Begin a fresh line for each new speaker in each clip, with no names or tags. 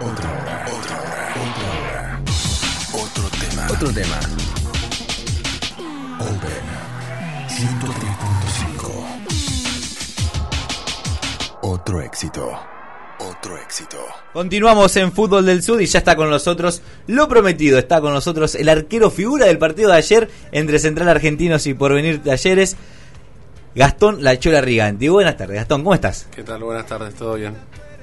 Otra hora, otra hora, otra hora. Otro tema.
Otro tema.
Open 103.5. Otro éxito. Otro éxito.
Continuamos en Fútbol del Sur y ya está con nosotros, lo prometido, está con nosotros el arquero figura del partido de ayer entre Central Argentinos y Porvenir Talleres, Gastón Lachola Riganti. Buenas tardes, Gastón, ¿cómo estás?
¿Qué tal? Buenas tardes, ¿todo bien?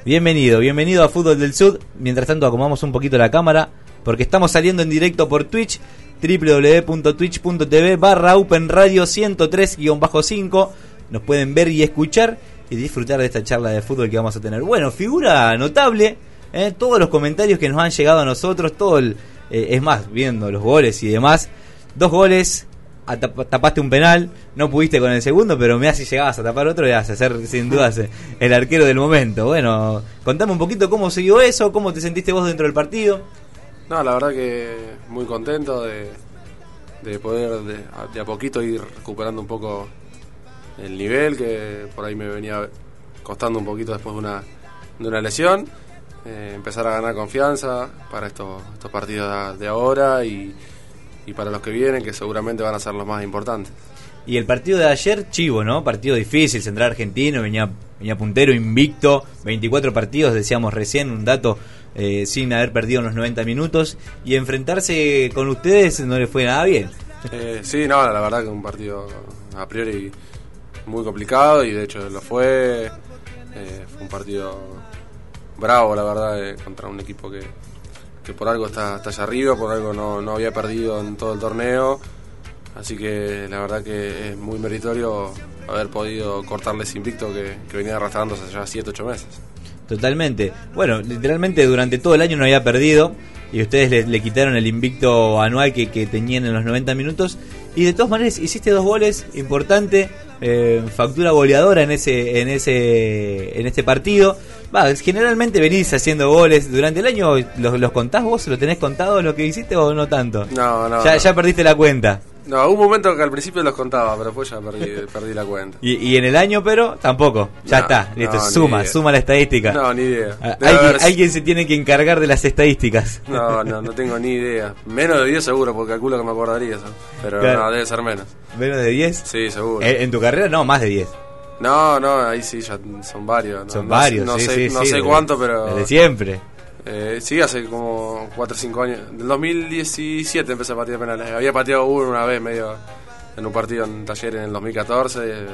Bienvenido, bienvenido a Fútbol del Sur. Mientras tanto acomodamos un poquito la cámara porque estamos saliendo en directo por Twitch www.twitch.tv barra Open Radio 103-5 nos pueden ver y escuchar y disfrutar de esta charla de fútbol que vamos a tener. Bueno, figura notable, ¿eh? todos los comentarios que nos han llegado a nosotros, todo el, eh, es más, viendo los goles y demás, dos goles, tapaste un penal, no pudiste con el segundo, pero me si llegabas a tapar otro, ibas a ser sin dudas el arquero del momento. Bueno, contame un poquito cómo siguió eso, cómo te sentiste vos dentro del partido.
No, la verdad que muy contento de, de poder de a, de a poquito ir recuperando un poco el nivel que por ahí me venía costando un poquito después de una, de una lesión. Eh, empezar a ganar confianza para estos, estos partidos de, de ahora y, y para los que vienen, que seguramente van a ser los más importantes.
Y el partido de ayer, chivo, ¿no? Partido difícil, Central Argentino, venía, venía puntero, invicto, 24 partidos, decíamos recién, un dato eh, sin haber perdido en los 90 minutos. Y enfrentarse con ustedes no le fue nada bien.
Eh, sí, no, la verdad que un partido a priori muy complicado y de hecho lo fue. Eh, fue un partido bravo, la verdad, eh, contra un equipo que, que por algo está, está allá arriba, por algo no, no había perdido en todo el torneo. Así que la verdad que es muy meritorio haber podido cortarle ese invicto que, venía arrastrándose ya 7, 8 meses.
Totalmente. Bueno, literalmente durante todo el año no había perdido y ustedes le, le quitaron el invicto anual que, que tenían en los 90 minutos. Y de todas maneras hiciste dos goles, importante, eh, factura goleadora en ese, en ese, en este partido. Va, generalmente venís haciendo goles durante el año. ¿Los, los contás vos? ¿Lo tenés contado lo que hiciste o no tanto?
No, no.
ya,
no.
ya perdiste la cuenta.
No, hubo un momento que al principio los contaba, pero después ya perdí, perdí la cuenta.
Y, y en el año, pero tampoco. Ya
No,
está, listo.
no,
suma, suma la estadística.
No, ni idea.
Ah, Alguien, alguien se tiene que encargar de las estadísticas.
No, no, no tengo ni idea. Menos de 10 seguro, porque calculo que me acordaría eso. Pero
Claro.
no, debe ser menos.
¿Menos de 10?
Sí, seguro.
Eh, en tu carrera no, más de 10.
No, no, ahí sí, ya son varios. No,
Son
no
varios,
sé- No,
sí,
sé,
sí,
no
sí,
sé cuánto, pero.
Desde siempre.
Eh, sí, hace como 4 o 5 años. Del 2017 empecé a patear penales. Había pateado uno una vez, medio. En un partido en taller en el 2014. eh,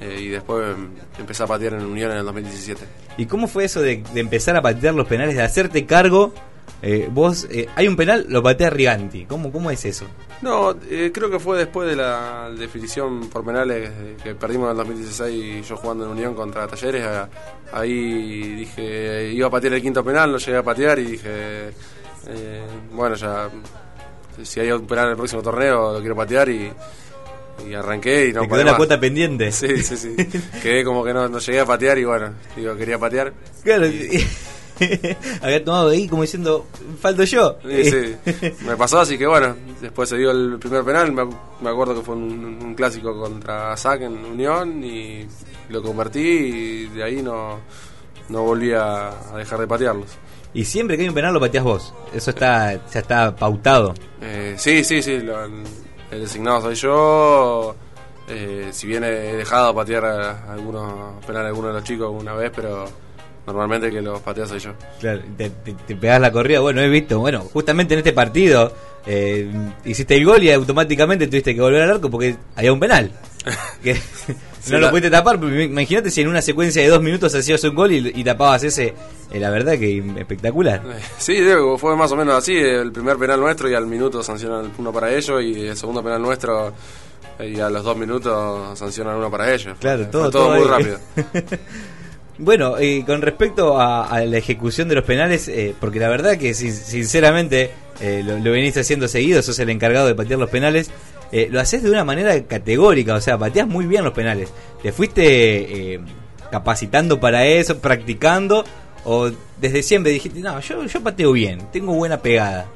eh, y después empecé a patear en Unión en el 2017.
¿Y cómo fue eso de, de empezar a patear los penales, de hacerte cargo? Eh, vos, eh, hay un penal, lo patea Riganti. ¿Cómo, cómo es eso?
No, eh, creo que fue después de la definición por penales que perdimos en el 2016 yo jugando en Unión contra Talleres. ahí dije, iba a patear el quinto penal, lo llegué a patear y dije, eh, bueno, ya si hay un penal en el próximo torneo lo quiero patear y, y arranqué y no
¿Te quedó
podía
la cuota pendiente?
Sí, sí, sí. Quedé como que no, no llegué a patear y bueno, digo, quería patear.
Claro. Había tomado ahí como diciendo, falto yo.
Sí, sí. Me pasó, así que bueno, después se dio el primer penal, me, me acuerdo que fue un, un clásico contra SAC en Unión y lo convertí y de ahí no, no volví a, a dejar de patearlos.
Y siempre que hay un penal lo pateas vos. Eso está ya está pautado.
Eh, sí, sí, sí, lo- el, designado soy yo. Eh, si bien he dejado de patear algunos penales a algunos de los chicos una vez, pero normalmente el que los patea soy yo.
Claro, te, te, te pegás la corrida. Bueno, he visto, bueno, justamente en este partido eh, hiciste el gol y automáticamente tuviste que volver al arco porque había un penal. Que
Sí,
no lo
la-
pudiste tapar. Imagínate si en una secuencia de dos minutos hacías un gol y, y tapabas ese. eh, la verdad que espectacular.
Eh, Sí, Diego, fue más o menos así. El primer penal nuestro y al minuto sancionan uno para ellos y el segundo penal nuestro y a los dos minutos sancionan uno para ellos.
Claro,
Fue-
todo,
todo, muy
ahí.
rápido.
bueno, eh, con respecto a, a la ejecución de los penales, eh, porque la verdad que sin- sinceramente eh, lo, lo venís haciendo seguido, sos el encargado de patear los penales, eh, lo haces de una manera categórica, o sea, pateás muy bien los penales. ¿Te fuiste eh, capacitando para eso, practicando? ¿O desde siempre dijiste, no, yo, yo pateo bien, tengo buena pegada?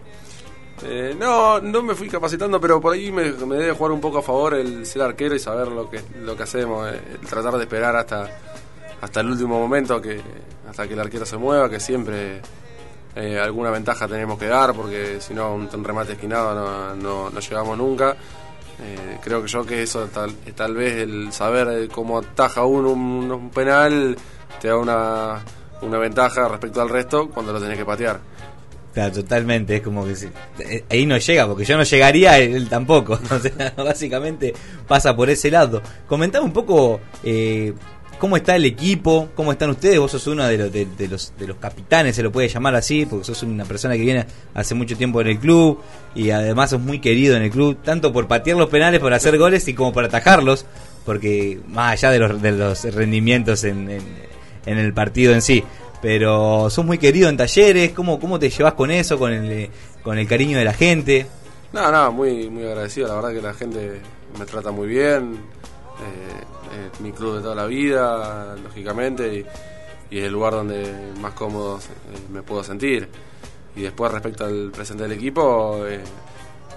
Eh, no, no me fui capacitando, pero por ahí me, me debe jugar un poco a favor el ser arquero y saber lo que, lo que hacemos, eh, el tratar de esperar hasta, hasta el último momento, que hasta que el arquero se mueva, que siempre eh, alguna ventaja tenemos que dar, porque si no, un, remate esquinado no, no, llegamos nunca. Eh, creo que yo que eso, tal, tal vez el saber cómo ataja uno un, penal, te da una, una ventaja respecto al resto cuando lo tenés que patear.
Claro, totalmente, es como que si- eh, ahí no llega, porque yo no llegaría, él, tampoco. O sea, básicamente pasa por ese lado. Comentame un poco cómo está el equipo, cómo están ustedes. Vos sos uno de los, de, los, de los capitanes, se lo puede llamar así, porque sos una persona que viene hace mucho tiempo en el club y además sos muy querido en el club, tanto por patear los penales, por hacer goles y como por atajarlos, porque más allá de los, de los rendimientos en, en, el partido en sí. Pero sos muy querido en talleres, ¿cómo, cómo te llevas con eso, con el, con el cariño de la gente?
No, no, muy, muy agradecido. La verdad que la gente me trata muy bien. Eh, es mi club de toda la vida, lógicamente, y, es el lugar donde más cómodo eh, me puedo sentir. Y después, respecto al presente del equipo, eh,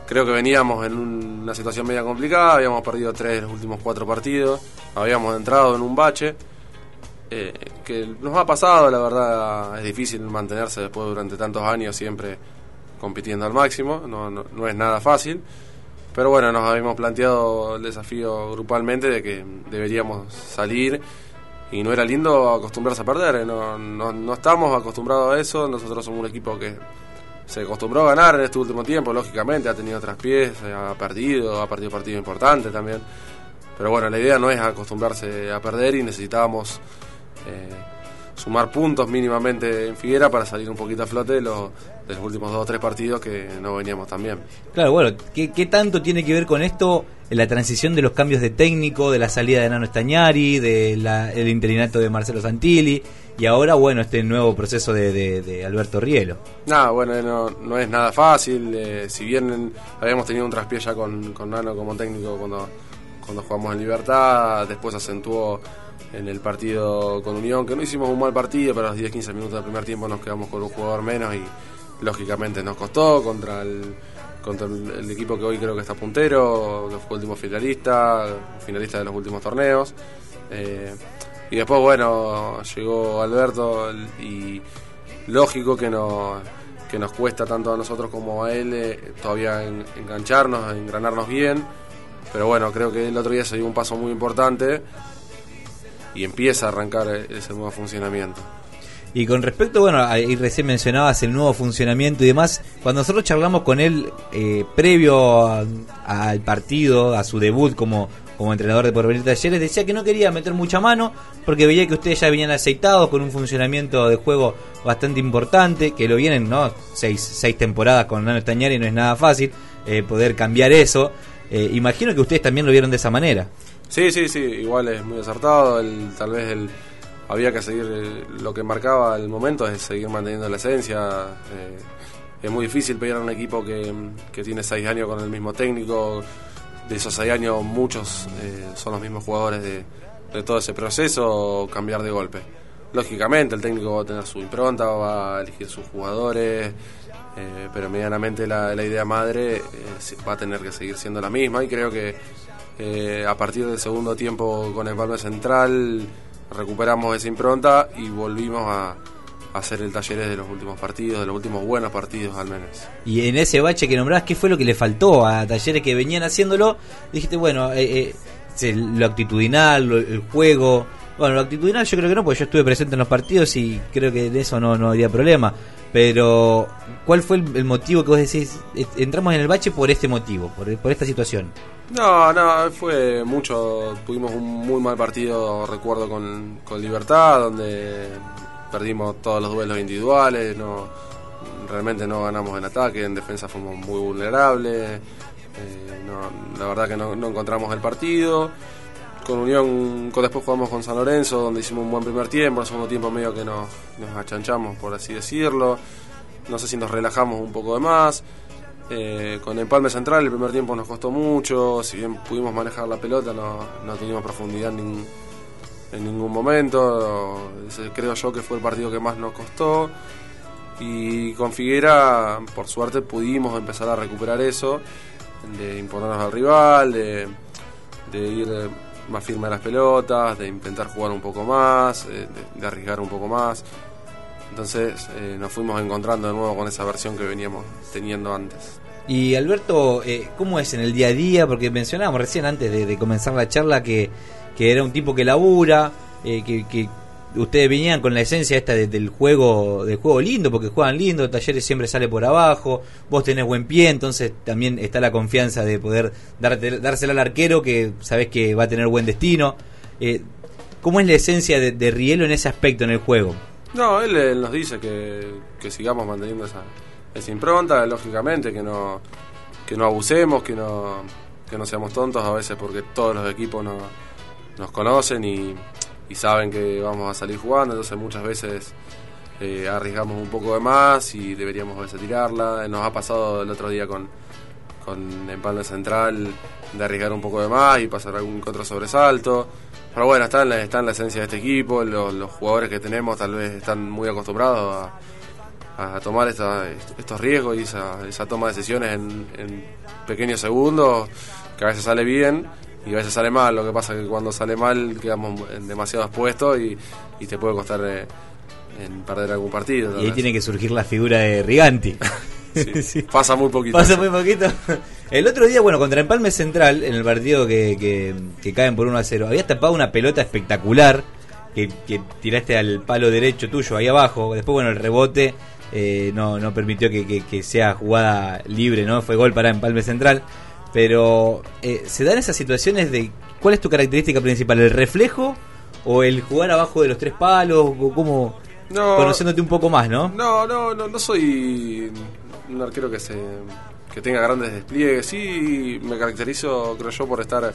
creo que veníamos en un- una situación media complicada. Habíamos perdido tres de los últimos cuatro partidos. Habíamos entrado en un bache. eh, que nos ha pasado, la verdad, es difícil mantenerse después durante tantos años siempre compitiendo al máximo, no, no, no es nada fácil, pero bueno, nos habíamos planteado el desafío grupalmente de que deberíamos salir y no era lindo acostumbrarse a perder, eh, no, no, no estamos acostumbrados a eso, nosotros somos un equipo que se acostumbró a ganar en este último tiempo, lógicamente, ha tenido traspiés, ha perdido, ha perdido partidos importantes también, pero bueno, la idea no es acostumbrarse a perder y necesitábamos eh, sumar puntos mínimamente en Figuera para salir un poquito a flote de, los de los últimos dos o tres partidos que no veníamos tan bien.
Claro, bueno, ¿qué, qué tanto tiene que ver con esto la transición de los cambios de técnico, de la salida de Nano Estañari, del interinato de Marcelo Santilli y ahora, bueno, este nuevo proceso de, de- de Alberto Rielo?
Nada, bueno, no, no es nada fácil. eh, si bien habíamos tenido un traspié ya con, con Nano como técnico cuando, cuando jugamos en Libertad, después acentuó en el partido con Unión, que no hicimos un mal partido, pero a los 10-15 minutos del primer tiempo nos quedamos con un jugador menos y lógicamente nos costó contra el equipo que hoy creo que está puntero, que fue último finalista, finalista de los últimos torneos. Eh, y después, bueno, llegó Alberto y lógico que nos, que nos cuesta tanto a nosotros como a él eh, todavía en- engancharnos, engranarnos bien. Pero bueno, creo que el otro día se dio un paso muy importante y empieza a arrancar ese nuevo funcionamiento.
Y con respecto, bueno, ahí recién mencionabas el nuevo funcionamiento y demás, cuando nosotros charlamos con él eh, previo al partido, a su debut como, como entrenador de Porvenir Talleres, decía que no quería meter mucha mano porque veía que ustedes ya venían aceitados con un funcionamiento de juego bastante importante, que lo vienen, ¿no? Seis, seis temporadas con Nano Estañari no es nada fácil eh, poder cambiar eso. Eh, imagino que ustedes también lo vieron de esa manera.
Sí, sí, sí, igual es muy acertado. El, tal vez el, había que seguir eh, lo que marcaba el momento, es seguir manteniendo la esencia. eh, es muy difícil pedir a un equipo que, que tiene seis años con el mismo técnico. De esos seis años, muchos eh, son los mismos jugadores de, todo ese proceso, cambiar de golpe. Lógicamente, el técnico va a tener su impronta, va a elegir sus jugadores, pero medianamente la, idea madre va a tener que seguir siendo la misma y creo que a partir del segundo tiempo con el Palme Central recuperamos esa impronta y volvimos a, hacer el Talleres de los últimos partidos, de los últimos buenos partidos al menos.
Y en ese bache que nombrabas, ¿qué fue lo que le faltó a talleres que venían haciéndolo? Dijiste, bueno, eh, eh, lo actitudinal, lo- el juego. Bueno, lo actitudinal yo creo que no, porque yo estuve presente en los partidos y creo que de eso no, no habría problema. Pero, ¿cuál fue el, motivo que vos decís? Entramos en el bache por este motivo, por, por esta situación.
No, no, fue mucho. Tuvimos un muy mal partido, recuerdo, con, con Libertad, donde perdimos todos los duelos individuales. No, realmente no ganamos en ataque, en defensa fuimos muy vulnerables. eh, la verdad que no encontramos el partido. Con Unión, con, después jugamos con San Lorenzo, donde hicimos un buen primer tiempo. El segundo tiempo, medio que nos, nos achanchamos, por así decirlo. No sé si nos relajamos un poco de más. Eh, con Empalme Central el primer tiempo nos costó mucho, si bien pudimos manejar la pelota no, no tuvimos profundidad en, nin- en ningún momento, creo yo que fue el partido que más nos costó y con Figuera por suerte pudimos empezar a recuperar eso, de imponernos al rival, de, de ir eh, más firme a las pelotas, de intentar jugar un poco más, eh, de, arriesgar un poco más. Entonces eh, nos fuimos encontrando de nuevo con esa versión que veníamos teniendo antes.
Y Alberto, eh, ¿cómo es en el día a día? Porque mencionábamos recién antes de, comenzar la charla que, que era un tipo que labura, que ustedes venían con la esencia esta de- del juego del juego lindo, porque juegan lindo, Talleres siempre sale por abajo, vos tenés buen pie, entonces también está la confianza de poder darte, dársela al arquero que sabés que va a tener buen destino. Eh, ¿Cómo es la esencia de, de Rielo en ese aspecto en el juego?
No, él, él nos dice que, que sigamos manteniendo esa, esa impronta, lógicamente, que no, que no abusemos, que no, que no seamos tontos a veces porque todos los equipos no- nos conocen y, y saben que vamos a salir jugando, entonces muchas veces eh, arriesgamos un poco de más y deberíamos a veces tirarla. Nos ha pasado el otro día con, con Empalme Central de arriesgar un poco de más y pasar algún contra sobresalto. Pero bueno, está en la, está en la esencia de este equipo, los, los jugadores que tenemos tal vez están muy acostumbrados a, tomar esta- estos riesgos y esa, esa toma de decisiones en, en pequeños segundos, que a veces sale bien y a veces sale mal. Lo que pasa es que cuando sale mal quedamos en demasiado expuestos y, y te puede costar eh, en perder algún partido.
Y ahí
vez.
tiene que surgir la figura de Riganti.
Sí,
Sí.
Pasa muy poquito.
Pasa muy poquito. El otro día, bueno, contra Empalme Central, en el partido que, que, que caen por 1 a 0, habías tapado una pelota espectacular que, que tiraste al palo derecho tuyo ahí abajo. Después, bueno, el rebote eh, no, no permitió que, que- que sea jugada libre, ¿no? Fue gol para Empalme Central. Pero eh, se dan esas situaciones de cuál es tu característica principal, el reflejo o el jugar abajo de los tres palos, o cómo
No.
conociéndote un poco más, ¿no?
No, no, no, no soy un arquero que se que tenga grandes despliegues. Sí, me caracterizo, creo yo, por estar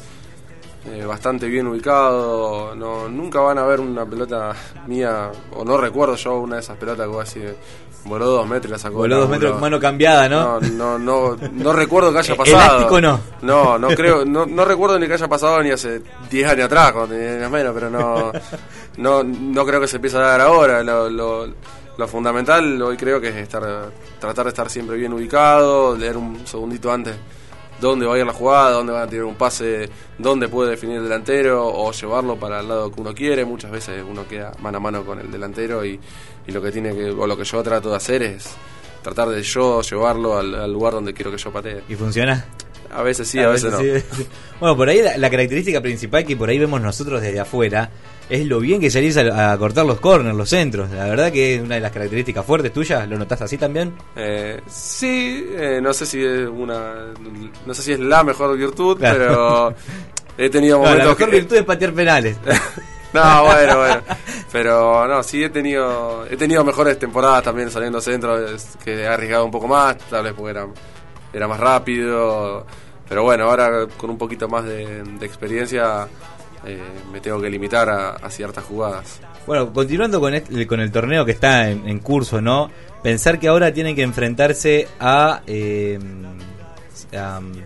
eh, bastante bien ubicado. No, nunca van a ver una pelota mía, o no recuerdo yo una de esas pelotas que vos así voló dos metros la sacó.
Voló dos metros
ángulo.
mano cambiada, ¿no?
No, no, no, no recuerdo que haya pasado.
elástico no.
No, no creo, no, no recuerdo ni que haya pasado ni hace 10 años atrás, cuando tenía años menos, pero no, no, no creo que se empiece a dar ahora. Lo, lo, lo fundamental hoy creo que es estar, tratar de estar siempre bien ubicado, leer un segundito antes dónde va a ir la jugada, dónde van a tirar un pase, dónde puede definir el delantero o llevarlo para el lado que uno quiere. Muchas veces uno queda mano a mano con el delantero y, y lo que tiene que, o lo que yo trato de hacer es tratar de yo llevarlo al, al lugar donde quiero que yo patee.
¿Y funciona?
A veces sí, a, veces, no.
sí. Bueno, por ahí la, la característica principal que por ahí vemos nosotros desde afuera es lo bien que salís a, a cortar los corners, los centros. La verdad que es una de las características fuertes tuyas. ¿Lo notás así también?
Eh, sí, eh, no sé si es una, no sé si es la mejor virtud,
Claro.
pero he tenido
No, la
momentos
mejor
que-
virtud es patear penales.
No, bueno, bueno. Pero no, sí he tenido he tenido mejores temporadas también saliendo centro, que he arriesgado un poco más, tal vez porque era, era más rápido. Pero bueno, ahora con un poquito más de, de experiencia eh, me tengo que limitar a, a ciertas jugadas.
Bueno, continuando con, este- con el torneo que está en, en curso, ¿no? Pensar que ahora tienen que enfrentarse a... eh,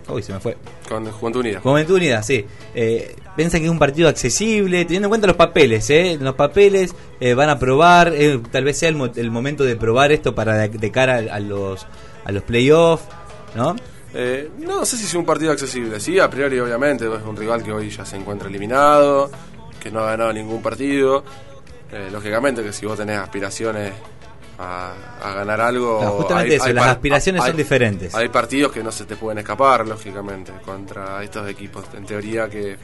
uy, se me fue.
Con Juventud Unida.
Juventud Unida, sí. Eh, que es un partido accesible, teniendo en cuenta los papeles, ¿eh? Los papeles eh, van a probar, eh, tal vez sea el, mo- el momento de probar esto para de, de cara a, a los a los playoffs, ¿no?
Eh, no sé si es un partido accesible. Sí, a priori, obviamente, es un rival que hoy ya se encuentra eliminado, que no ha ganado ningún partido. Eh, lógicamente, que si vos tenés aspiraciones a, a ganar algo.
Claro, justamente eso, las aspiraciones son diferentes.
Hay partidos que no se te pueden escapar, lógicamente, contra estos equipos. En teoría, que,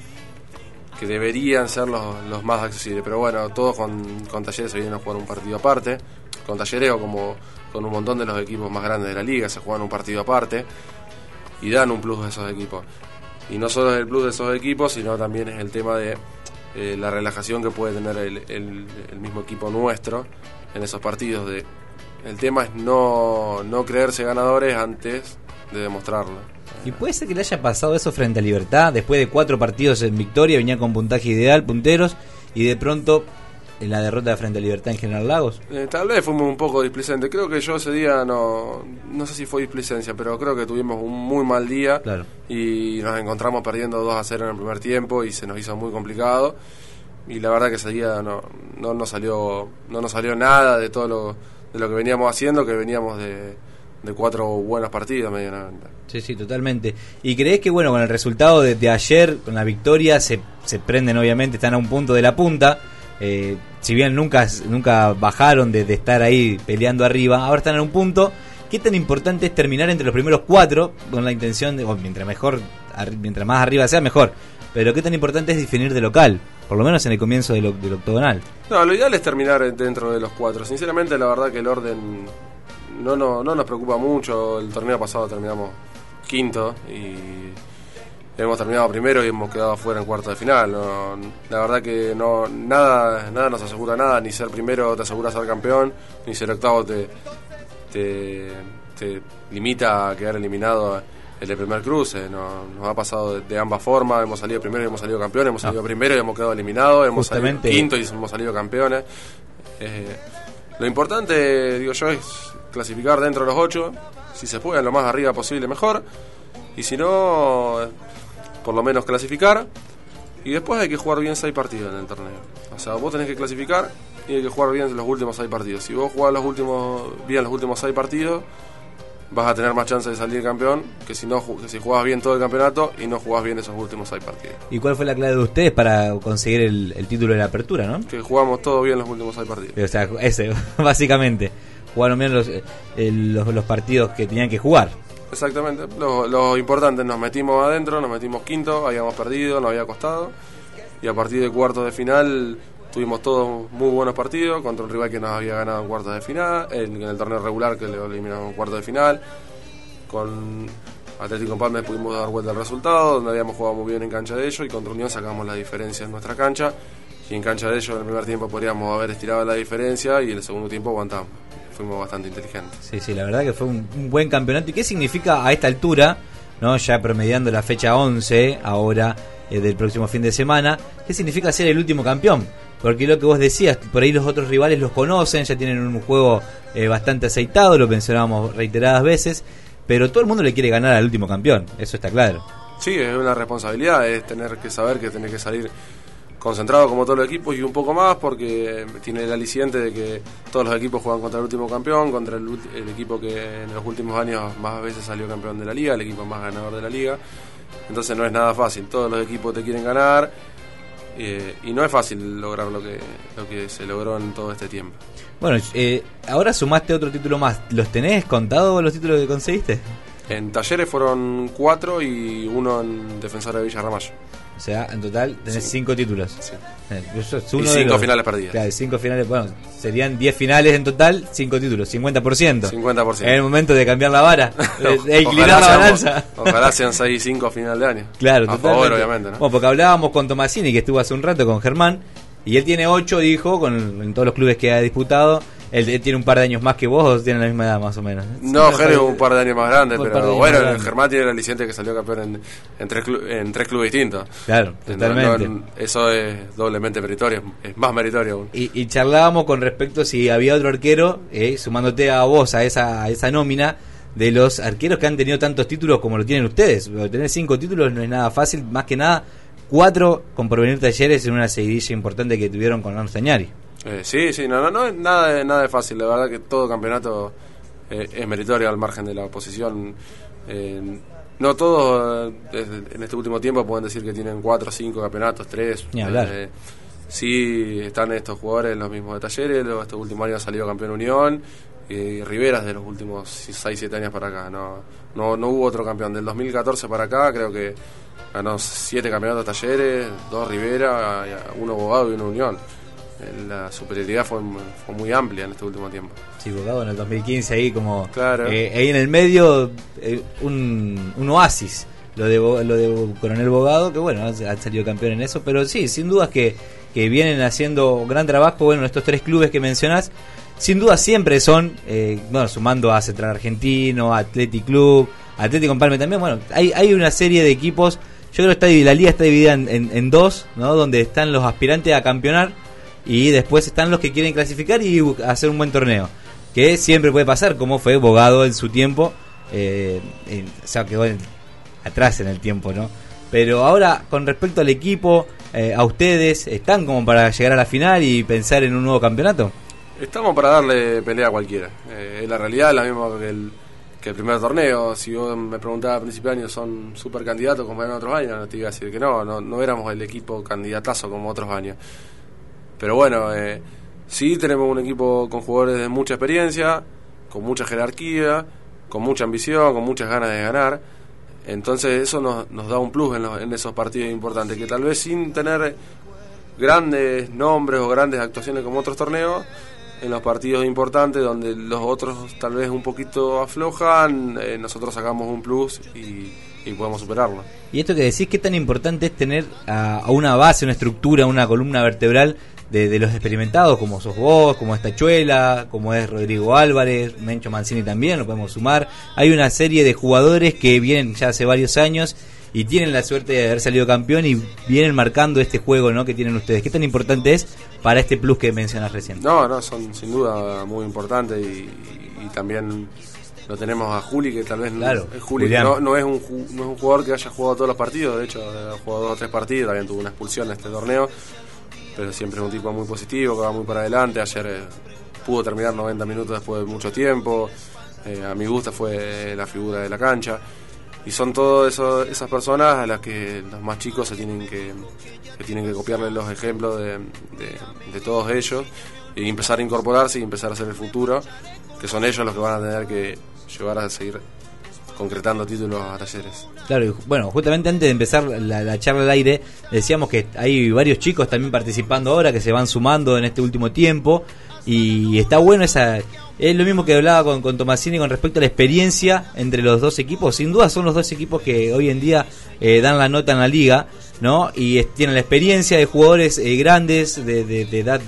que deberían ser los, los más accesibles. Pero bueno, todos con, con Talleres se vienen a jugar un partido aparte. Con Talleres o como con un montón de los equipos más grandes de la liga se juegan un partido aparte y dan un plus a esos equipos. Y no solo es el plus de esos equipos, sino también es el tema de eh, la relajación que puede tener el mismo equipo nuestro en esos partidos. De, el tema es no, no creerse ganadores antes de demostrarlo.
Y puede ser que le haya pasado eso frente a Libertad, después de cuatro partidos en victoria, venía con puntaje ideal, punteros, y de pronto en la derrota de frente a Libertad en General Lagos.
Eh, tal vez fuimos un poco displicentes. Creo que yo ese día no, no sé si fue displicencia, pero creo que tuvimos un muy mal día
Claro.
y nos encontramos perdiendo 2 a 0 en el primer tiempo y se nos hizo muy complicado. Y la verdad que ese día no, no nos salió no nos salió nada de todo lo, de lo que veníamos haciendo, que veníamos de, de cuatro buenos partidos medianamente.
Sí, sí, totalmente. ¿Y crees que, bueno, con el resultado de, de ayer, con la victoria, se, se prenden obviamente, están a un punto de la punta, eh, si bien nunca, nunca bajaron de, estar ahí peleando arriba, ahora están en un punto. ¿Qué tan importante es terminar entre los primeros cuatro con la intención de, mientras mejor, mientras más arriba sea, mejor? Pero qué tan importante es definir de local, por lo menos en el comienzo del, del octogonal.
No, lo ideal es terminar dentro de los cuatro. Sinceramente, la verdad que el orden no, no, no nos preocupa mucho. El torneo pasado terminamos quinto y hemos terminado primero y hemos quedado fuera en cuarto de final. No, la verdad que no nada nada nos asegura nada, ni ser primero te asegura ser campeón, ni ser octavo te, te, te limita a quedar eliminado el de primer cruce. No, nos ha pasado de, de ambas formas, hemos salido primero y hemos salido campeones, hemos salido primero y hemos quedado eliminados, hemos
Justamente-
salido quinto y hemos salido campeones. Eh, lo importante, digo yo, es clasificar dentro de los ocho. Si se puede, lo más arriba posible, mejor. Y si no, por lo menos clasificar. Y después hay que jugar bien seis partidos en el torneo. O sea, vos tenés que clasificar y hay que jugar bien los últimos seis partidos. Si vos jugás los últimos, bien los últimos seis partidos, vas a tener más chance de salir campeón que si no que si jugás bien todo el campeonato y no jugás bien esos últimos seis partidos.
¿Y cuál fue la clave de ustedes para conseguir el, el título de la apertura, no?
Que jugamos todo bien los últimos seis partidos.
O sea, ese, básicamente. Jugaron bien los, eh, los, los partidos que tenían que jugar.
Exactamente. Lo, lo importante, nos metimos adentro, nos metimos quinto, habíamos perdido, nos había costado. Y a partir de cuartos de final tuvimos todos muy buenos partidos contra un rival que nos había ganado en cuartos de final, en, el torneo regular que le eliminamos en cuartos de final. Con Atlético Empalme pudimos dar vuelta al resultado, donde habíamos jugado muy bien en cancha de ellos y contra Unión sacamos la diferencia en nuestra cancha. Y en cancha de ellos en el primer tiempo podríamos haber estirado la diferencia y en el segundo tiempo aguantamos. Fuimos bastante inteligentes.
Sí, sí, la verdad que fue un, un buen campeonato. ¿Y qué significa a esta altura, no ya promediando la fecha 11 ahora eh, del próximo fin de semana, qué significa ser el último campeón? Porque lo que vos decías, por ahí los otros rivales los conocen, ya tienen un juego eh, bastante aceitado, lo mencionábamos reiteradas veces, pero todo el mundo le quiere ganar al último campeón, eso está claro.
Sí, es una responsabilidad, es tener que saber que tenés que salir concentrado como todos los equipos y un poco más porque tiene el aliciente de que todos los equipos juegan contra el último campeón, contra el, el equipo que en los últimos años más veces salió campeón de la liga, el equipo más ganador de la liga. Entonces no es nada fácil, todos los equipos te quieren ganar eh, y no es fácil lograr lo que, lo que se logró en todo este tiempo.
Bueno, eh, ahora sumaste otro título más, ¿los tenés contados los títulos que conseguiste?
En talleres fueron cuatro y uno en Defensor de Villa Ramallo.
O sea, en total tenés
Sí.
cinco títulos.
Sí.
Eh, eso es
Y
uno
cinco
los-
finales perdidas.
Claro, cinco finales, bueno, serían 10 finales en total, cinco títulos, 50%.
50%.
Es el momento de cambiar la vara, de, inclinar la balanza.
Ojalá sean 6 y 5 a final de año.
Claro,
a
totalmente.
favor, obviamente. ¿no?
Bueno, porque hablábamos con Tomasini, que estuvo hace un rato con Germán, y él tiene 8, dijo, con, en todos los clubes que ha disputado. Él, él tiene un par de años más que vos, o tienen la misma edad más o menos.
No, Jerez es un par de años más grande,
Un par de
pero
años
bueno,
grande.
Germán tiene el aliciente que salió campeón en, en, tres, clu- en tres clubes distintos.
Claro, totalmente.
no, eso es doblemente meritorio, es más meritorio aún.
Y, y charlábamos con respecto si había otro arquero, eh, sumándote a vos a esa, a esa nómina, de los arqueros que han tenido tantos títulos como lo tienen ustedes. Tener cinco títulos no es nada fácil, más que nada cuatro con Porvenir Talleres en una seguidilla importante que tuvieron con Sañari.
Eh, sí, sí, no, no, no es nada, de- nada de fácil. La verdad que todo campeonato eh, es meritorio al margen de la posición. Eh, no todos eh, en este último tiempo pueden decir que tienen cuatro, cinco campeonatos, tres.
Ni hablar.
Sí, están estos jugadores en los mismos de talleres. Luego este último año ha salido campeón Unión. Y Riveras de los últimos 6, 7 años para acá. No, no, no hubo otro campeón. Del 2014 para acá creo que ganó siete campeonatos de talleres, dos Rivera, uno Bogado y uno Unión. La superioridad fue, mu- fue muy amplia en este último tiempo.
Sí, Bogado en el 2015 ahí como...
Claro.
eh, ahí en el medio eh, un, un oasis. Lo de, lo de Coronel Bogado, que bueno, ha salido campeón en eso. Pero sí, sin dudas que, que vienen haciendo gran trabajo. Bueno, estos tres clubes que mencionás, sin duda siempre son, eh, bueno, sumando a Central Argentino, Athletic Club, Atlético Empalme también. Bueno, hay, hay una serie de equipos. Yo creo que está, la liga está dividida en, en- en dos, ¿no? Donde están los aspirantes a campeonar y después están los que quieren clasificar y hacer un buen torneo. Que siempre puede pasar, como fue Bogado en su tiempo. Eh, o sea, quedó en- atrás en el tiempo, ¿no? Pero ahora, con respecto al equipo, eh, a ustedes, ¿están como para llegar a la final y pensar en un nuevo campeonato?
Estamos para darle pelea a cualquiera. Eh, la realidad es la misma que el, que el primer torneo. Si vos me preguntabas a principio de año, ¿son super candidatos como eran otros años? No te iba a decir que no, no, no éramos el equipo candidatazo como otros años. Pero bueno, eh, sí tenemos un equipo con jugadores de mucha experiencia, con mucha jerarquía, con mucha ambición, con muchas ganas de ganar. Entonces eso nos, nos da un plus en, los- en esos partidos importantes, que tal vez sin tener grandes nombres o grandes actuaciones como otros torneos, en los partidos importantes donde los otros tal vez un poquito aflojan, eh, nosotros sacamos un plus y, podemos superarlo.
Y esto que decís, ¿qué tan importante es tener a una base, una estructura, una columna vertebral de, de los experimentados, como sos vos, como es Tachuela, como es Rodrigo Álvarez, Mencho Mancini también, lo podemos sumar? Hay una serie de jugadores que vienen ya hace varios años y tienen la suerte de haber salido campeón y vienen marcando este juego ¿no? que tienen ustedes. ¿Qué tan importante es para este plus que mencionas recién?
No, no, son sin duda muy importantes y, también lo tenemos a Juli, que tal vez no-
Claro,
es Juli no, no es un, no es un jugador que haya jugado todos los partidos, de hecho ha jugado dos o tres partidos, también tuvo una expulsión en este torneo, pero siempre es un tipo muy positivo, que va muy para adelante, ayer eh, pudo terminar 90 minutos después de mucho tiempo, eh, a mi gusto fue la figura de la cancha. Y son todas esas personas a las que los más chicos se tienen que, que tienen que copiarle los ejemplos de, de- de todos ellos y empezar a incorporarse y empezar a hacer el futuro, que son ellos los que van a tener que llevar a seguir concretando títulos a talleres.
Claro, y bueno, justamente antes de empezar la, la charla al aire, decíamos que hay varios chicos también participando ahora que se van sumando en este último tiempo y está bueno esa... Es lo mismo que hablaba con, con Tomasini con respecto a la experiencia entre los dos equipos. Sin duda son los dos equipos que hoy en día eh, dan la nota en la liga, ¿no? Y tienen la experiencia de jugadores eh, grandes, de, de- de edad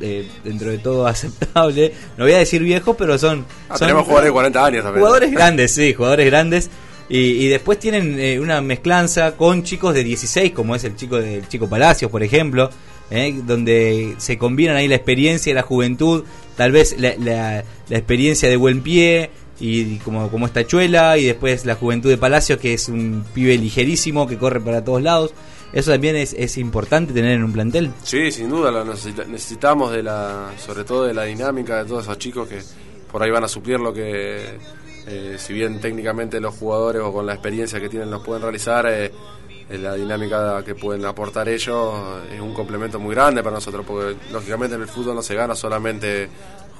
eh, dentro de todo aceptable. No voy a decir viejos, pero son...
Ah,
son
tenemos jugadores de 40 años también.
Jugadores grandes, sí, jugadores grandes. Y, y después tienen eh, una mezclanza con chicos de 16, como es el chico del Chico Palacios, por ejemplo, eh, donde se combinan ahí la experiencia y la juventud, tal vez la, la- la experiencia de buen pie y como, como esta chuela, y después la juventud de Palacios, que es un pibe ligerísimo que corre para todos lados. Eso también es, es importante tener en un plantel.
Sí, sin duda, lo necesita- necesitamos de la, sobre todo de la dinámica de todos esos chicos que por ahí van a suplir lo que, eh, si bien técnicamente los jugadores o con la experiencia que tienen los pueden realizar, eh, eh, la dinámica que pueden aportar ellos es un complemento muy grande para nosotros, porque lógicamente en el fútbol no se gana solamente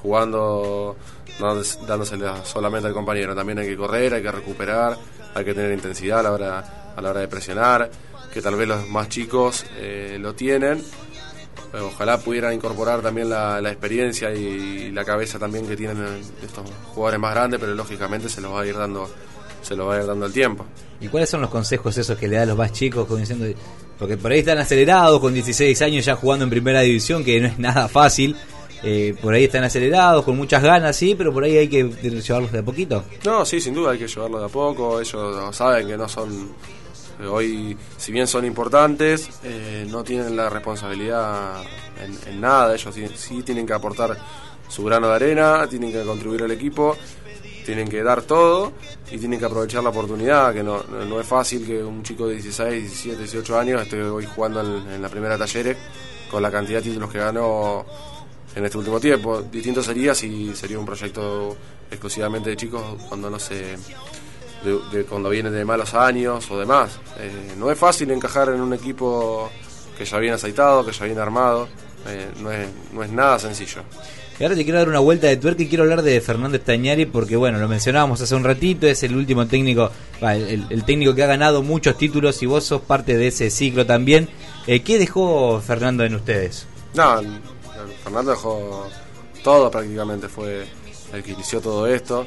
jugando, no solamente al compañero, también hay que correr, hay que recuperar, hay que tener intensidad a la hora, a la hora de presionar, que tal vez los más chicos eh, lo tienen, Ojalá pudieran incorporar también la, la experiencia y la cabeza también que tienen eh, estos jugadores más grandes, pero lógicamente se los va a ir dando, se los va a ir dando el tiempo.
¿Y cuáles son los consejos esos que le da a los más chicos? diciendo- porque por ahí están acelerados, con 16 años ya jugando en primera división, que no es nada fácil. Eh, por ahí están acelerados, con muchas ganas, sí, pero por ahí hay que llevarlos de a poquito.
No, sí, sin duda hay que llevarlo de a poco. Ellos saben que no son. Hoy, si bien son importantes, eh, no tienen la responsabilidad en, en nada. Ellos sí, tienen que aportar su grano de arena, tienen que contribuir al equipo, tienen que dar todo y tienen que aprovechar la oportunidad. Que no es fácil que un chico de 16, 17, 18 años esté hoy jugando en, en la primera talleres con la cantidad de títulos que ganó en este último tiempo. Distinto sería si sería un proyecto exclusivamente de chicos cuando no se de, de cuando vienen de malos años o demás. Eh, no es fácil encajar en un equipo que ya viene aceitado, que ya viene armado. Eh, no, es, no es nada sencillo.
Y ahora te quiero dar una vuelta de tuerca y quiero hablar de Fernando Estañari porque, bueno, lo mencionábamos hace un ratito, es el último técnico, el técnico que ha ganado muchos títulos y vos sos parte de ese ciclo también. Eh, ¿Qué dejó Fernando en ustedes?
No, Fernando dejó todo prácticamente, fue el que inició todo esto.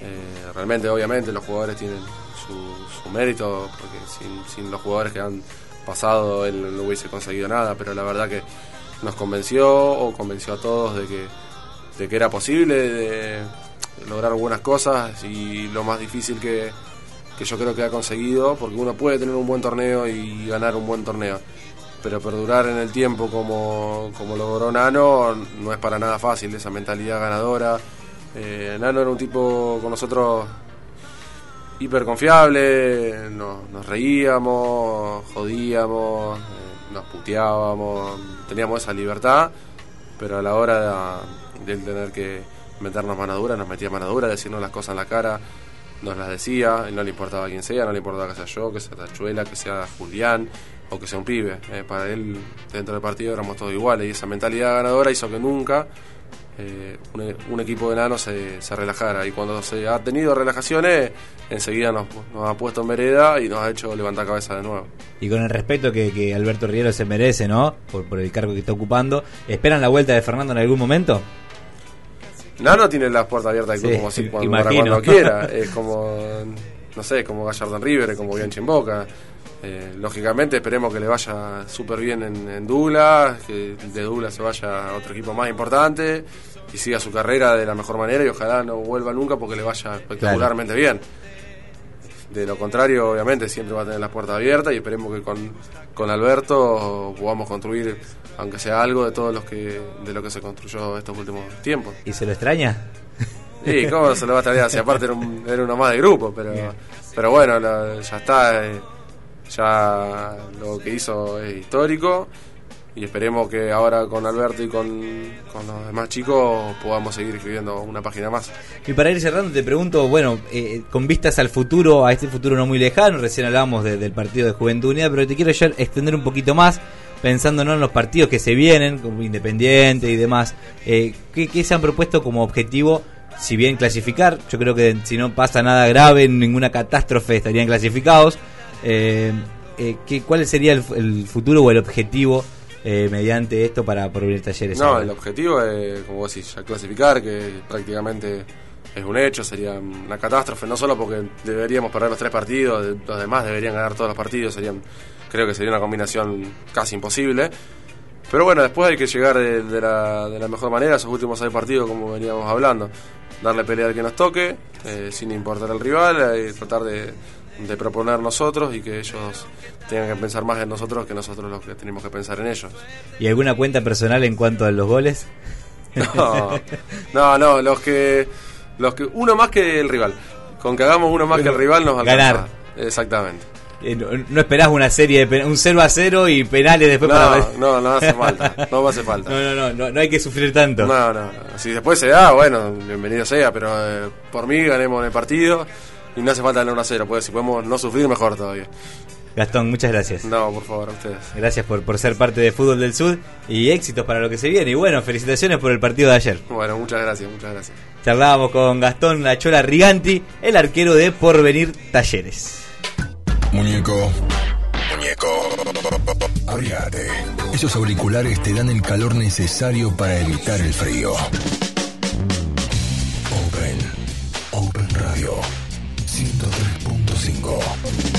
Eh, realmente, obviamente, los jugadores tienen su, mérito, porque sin, sin los jugadores que han pasado él no hubiese conseguido nada, pero la verdad que nos convenció o convenció a todos de que, de que era posible de lograr buenas cosas y lo más difícil que, que yo creo que ha conseguido, porque uno puede tener un buen torneo y ganar un buen torneo, pero perdurar en el tiempo como, como logró Nano no es para nada fácil, esa mentalidad ganadora. Eh, era un tipo con nosotros hiper confiable, nos, reíamos, jodíamos, eh, nos puteábamos, teníamos esa libertad, pero a la hora de, él tener que meternos mano dura, nos metía mano dura, decirnos las cosas en la cara, nos las decía, no le importaba quién sea, no le importaba que sea yo, que sea Tachuela, que sea Julián o que sea un pibe. Eh, para él, dentro del partido éramos todos iguales y esa mentalidad ganadora hizo que nunca eh, un, un equipo de enanos se, se relajara. Y cuando se ha tenido relajaciones, enseguida nos, nos ha puesto en vereda y nos ha hecho levantar cabeza de nuevo.
Y con el respeto que, que Alberto Riero se merece, ¿no? Por, por el cargo que está ocupando. ¿Esperan la vuelta de Fernando en algún momento?
Nano tiene las puertas abiertas
Sí,
como si cuando, para cuando quiera. Es como, no sé, como Gallardo en River, como Bianchi en Boca. Eh, lógicamente esperemos que le vaya súper bien en, en Dula, que de Dula se vaya a otro equipo más importante y siga su carrera de la mejor manera y ojalá no vuelva nunca porque le vaya espectacularmente bien. De lo contrario, obviamente, siempre va a tener las puertas abiertas y esperemos que con, con Alberto podamos construir, aunque sea algo, de todo los que, de lo que se construyó estos últimos tiempos.
¿Y se lo extraña?
Sí, ¿cómo se lo va a traer? Si aparte era, un- era uno más de grupo, pero, pero bueno, la- ya está. eh, ya lo que hizo es histórico. Y esperemos que ahora con Alberto y con, con los demás chicos podamos seguir escribiendo una página más.
Y para ir cerrando, te pregunto, bueno, eh, con vistas al futuro, a este futuro no muy lejano, recién hablábamos de- del partido de Juventud Unida, pero te quiero ya extender un poquito más, pensando ¿no? en los partidos que se vienen, como Independiente y demás. Eh, ¿qué, qué se han propuesto como objetivo? Si bien clasificar, yo creo que si no pasa nada grave, ninguna catástrofe, estarían clasificados. Eh, eh, ¿qué- ¿Cuál sería el, el futuro o el objetivo eh, mediante esto para Porvenir Talleres?
No,
ahora?
el objetivo es, como vos decís, ya clasificar, que prácticamente es un hecho, sería una catástrofe, no solo porque deberíamos perder los tres partidos, los demás deberían ganar todos los partidos, serían, creo que sería una combinación casi imposible. Pero bueno, después hay que llegar de, de la, de la mejor manera, esos últimos seis partidos, como veníamos hablando, darle pelea al que nos toque, eh, sin importar el rival, eh, tratar de, de proponer nosotros y que ellos tengan que pensar más en nosotros que nosotros los que tenemos que pensar en ellos.
¿Y alguna cuenta personal en cuanto a los goles?
No, no, no, los que, los que uno más que el rival. Con que hagamos uno más que el rival nos alcanza.
Ganar.
Exactamente.
Eh, no, no esperás una serie de un 0 a 0 y penales después
No,
para
no, no hace falta. No hace falta.
no, no, no, no, no hay que sufrir tanto.
No, no, no. Si después se da, bueno, bienvenido sea, pero eh, por mí ganemos el partido y no hace falta ganar 1 a 0, pues si podemos no sufrir, mejor todavía.
Gastón, muchas gracias.
No, por favor, a ustedes.
Gracias por, por ser parte de Fútbol del Sur y éxitos para lo que se viene. Y bueno, felicitaciones por el partido de ayer.
Bueno, muchas gracias, muchas gracias.
Charlábamos con Gastón Lachola Riganti, el arquero de Porvenir Talleres.
Muñeco, muñeco, abriate. Esos auriculares te dan el calor necesario para evitar el frío. Open, Open Radio. Chicago.